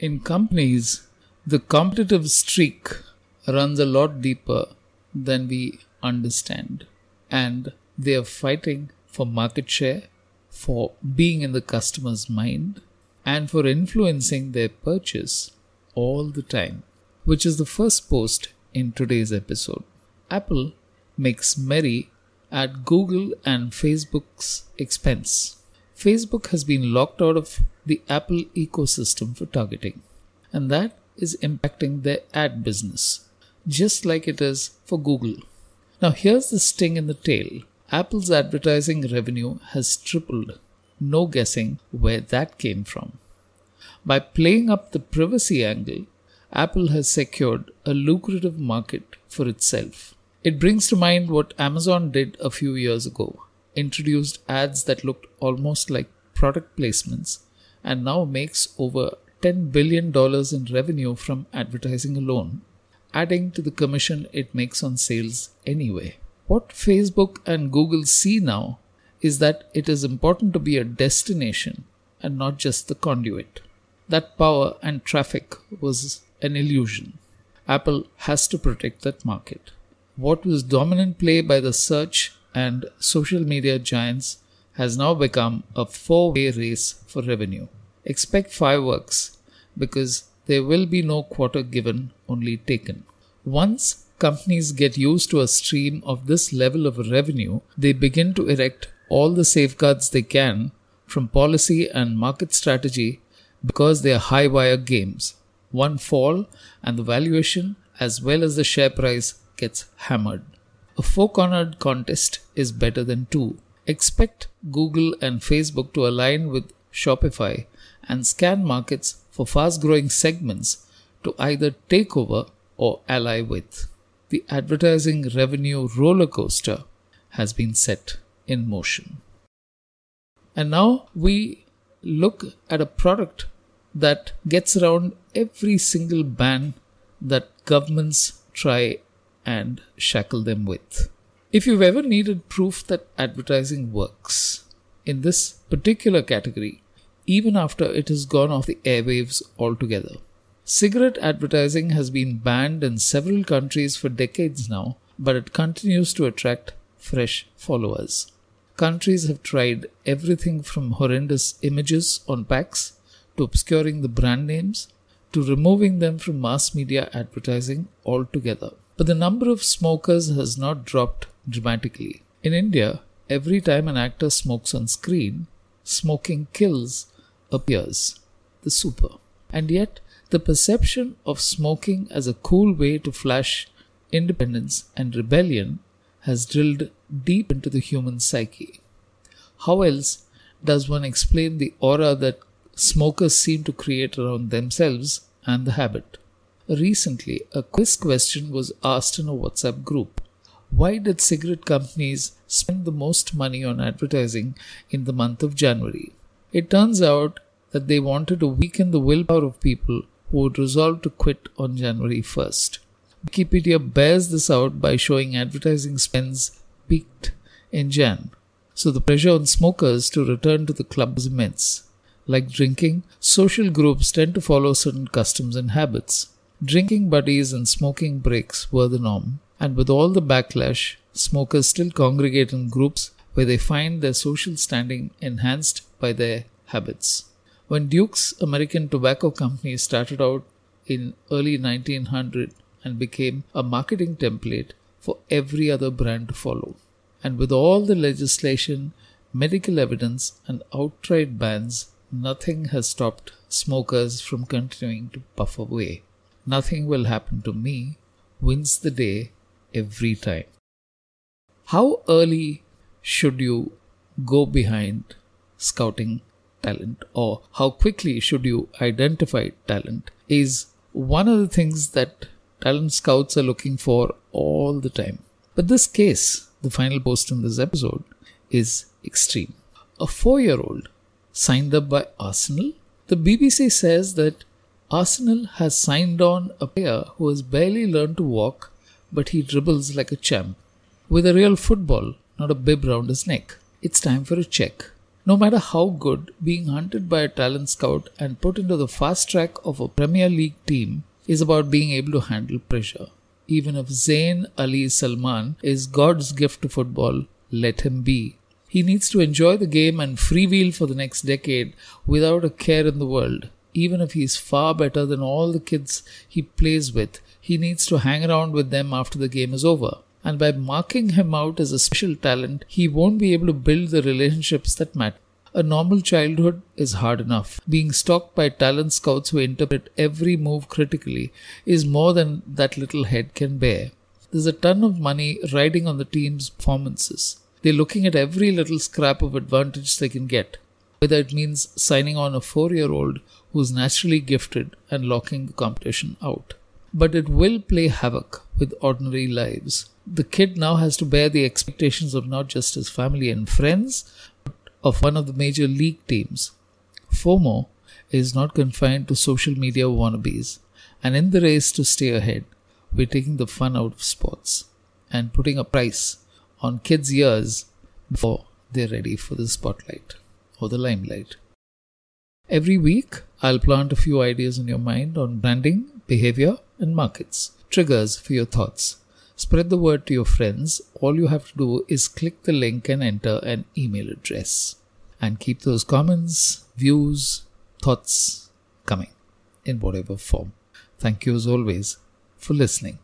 In companies, the competitive streak runs a lot deeper than we understand, and they are fighting for market share, for being in the customer's mind, and for influencing their purchase all the time, which is the first post in today's episode. Apple makes merry at Google and Facebook's expense. Facebook has been locked out of the Apple ecosystem for targeting, and that is impacting their ad business, just like it is for Google. Now, here's the sting in the tail Apple's advertising revenue has tripled. No guessing where that came from. By playing up the privacy angle, Apple has secured a lucrative market for itself. It brings to mind what Amazon did a few years ago introduced ads that looked almost like product placements and now makes over $10 billion in revenue from advertising alone, adding to the commission it makes on sales anyway. What Facebook and Google see now is that it is important to be a destination and not just the conduit. That power and traffic was an illusion. Apple has to protect that market. What was dominant play by the search and social media giants has now become a four way race for revenue. Expect fireworks because there will be no quarter given, only taken. Once companies get used to a stream of this level of revenue, they begin to erect all the safeguards they can from policy and market strategy because they are high wire games. One fall and the valuation as well as the share price gets hammered. A four cornered contest is better than two. Expect Google and Facebook to align with Shopify and scan markets for fast growing segments to either take over or ally with. The advertising revenue roller coaster has been set in motion. And now we look at a product that gets around every single ban that governments try and shackle them with. If you've ever needed proof that advertising works in this particular category, even after it has gone off the airwaves altogether, cigarette advertising has been banned in several countries for decades now, but it continues to attract fresh followers. Countries have tried everything from horrendous images on packs to obscuring the brand names to removing them from mass media advertising altogether. But the number of smokers has not dropped dramatically. In India, every time an actor smokes on screen, smoking kills appears. The super. And yet, the perception of smoking as a cool way to flash independence and rebellion has drilled deep into the human psyche. How else does one explain the aura that smokers seem to create around themselves and the habit? Recently, a quiz question was asked in a WhatsApp group. Why did cigarette companies spend the most money on advertising in the month of January? It turns out that they wanted to weaken the willpower of people who would resolve to quit on January 1st. Wikipedia bears this out by showing advertising spends peaked in Jan. So the pressure on smokers to return to the club is immense. Like drinking, social groups tend to follow certain customs and habits. Drinking buddies and smoking breaks were the norm, and with all the backlash, smokers still congregate in groups where they find their social standing enhanced by their habits. When Duke's American Tobacco Company started out in early 1900 and became a marketing template for every other brand to follow. And with all the legislation, medical evidence, and outright bans, nothing has stopped smokers from continuing to puff away. Nothing will happen to me wins the day every time. How early should you go behind scouting talent or how quickly should you identify talent is one of the things that talent scouts are looking for all the time. But this case, the final post in this episode, is extreme. A four year old signed up by Arsenal. The BBC says that Arsenal has signed on a player who has barely learned to walk, but he dribbles like a champ. With a real football, not a bib round his neck. It's time for a check. No matter how good, being hunted by a talent scout and put into the fast track of a Premier League team is about being able to handle pressure. Even if Zain Ali Salman is God's gift to football, let him be. He needs to enjoy the game and freewheel for the next decade without a care in the world. Even if he's far better than all the kids he plays with, he needs to hang around with them after the game is over. And by marking him out as a special talent, he won't be able to build the relationships that matter. A normal childhood is hard enough. Being stalked by talent scouts who interpret every move critically is more than that little head can bear. There's a ton of money riding on the team's performances. They're looking at every little scrap of advantage they can get, whether it means signing on a four year old who's naturally gifted and locking the competition out. But it will play havoc with ordinary lives. The kid now has to bear the expectations of not just his family and friends, but of one of the major league teams. FOMO is not confined to social media wannabes, and in the race to stay ahead, we're taking the fun out of sports and putting a price on kids' ears before they're ready for the spotlight the limelight. Every week, I'll plant a few ideas in your mind on branding, behavior, and markets. Triggers for your thoughts. Spread the word to your friends. All you have to do is click the link and enter an email address. And keep those comments, views, thoughts coming in whatever form. Thank you as always for listening.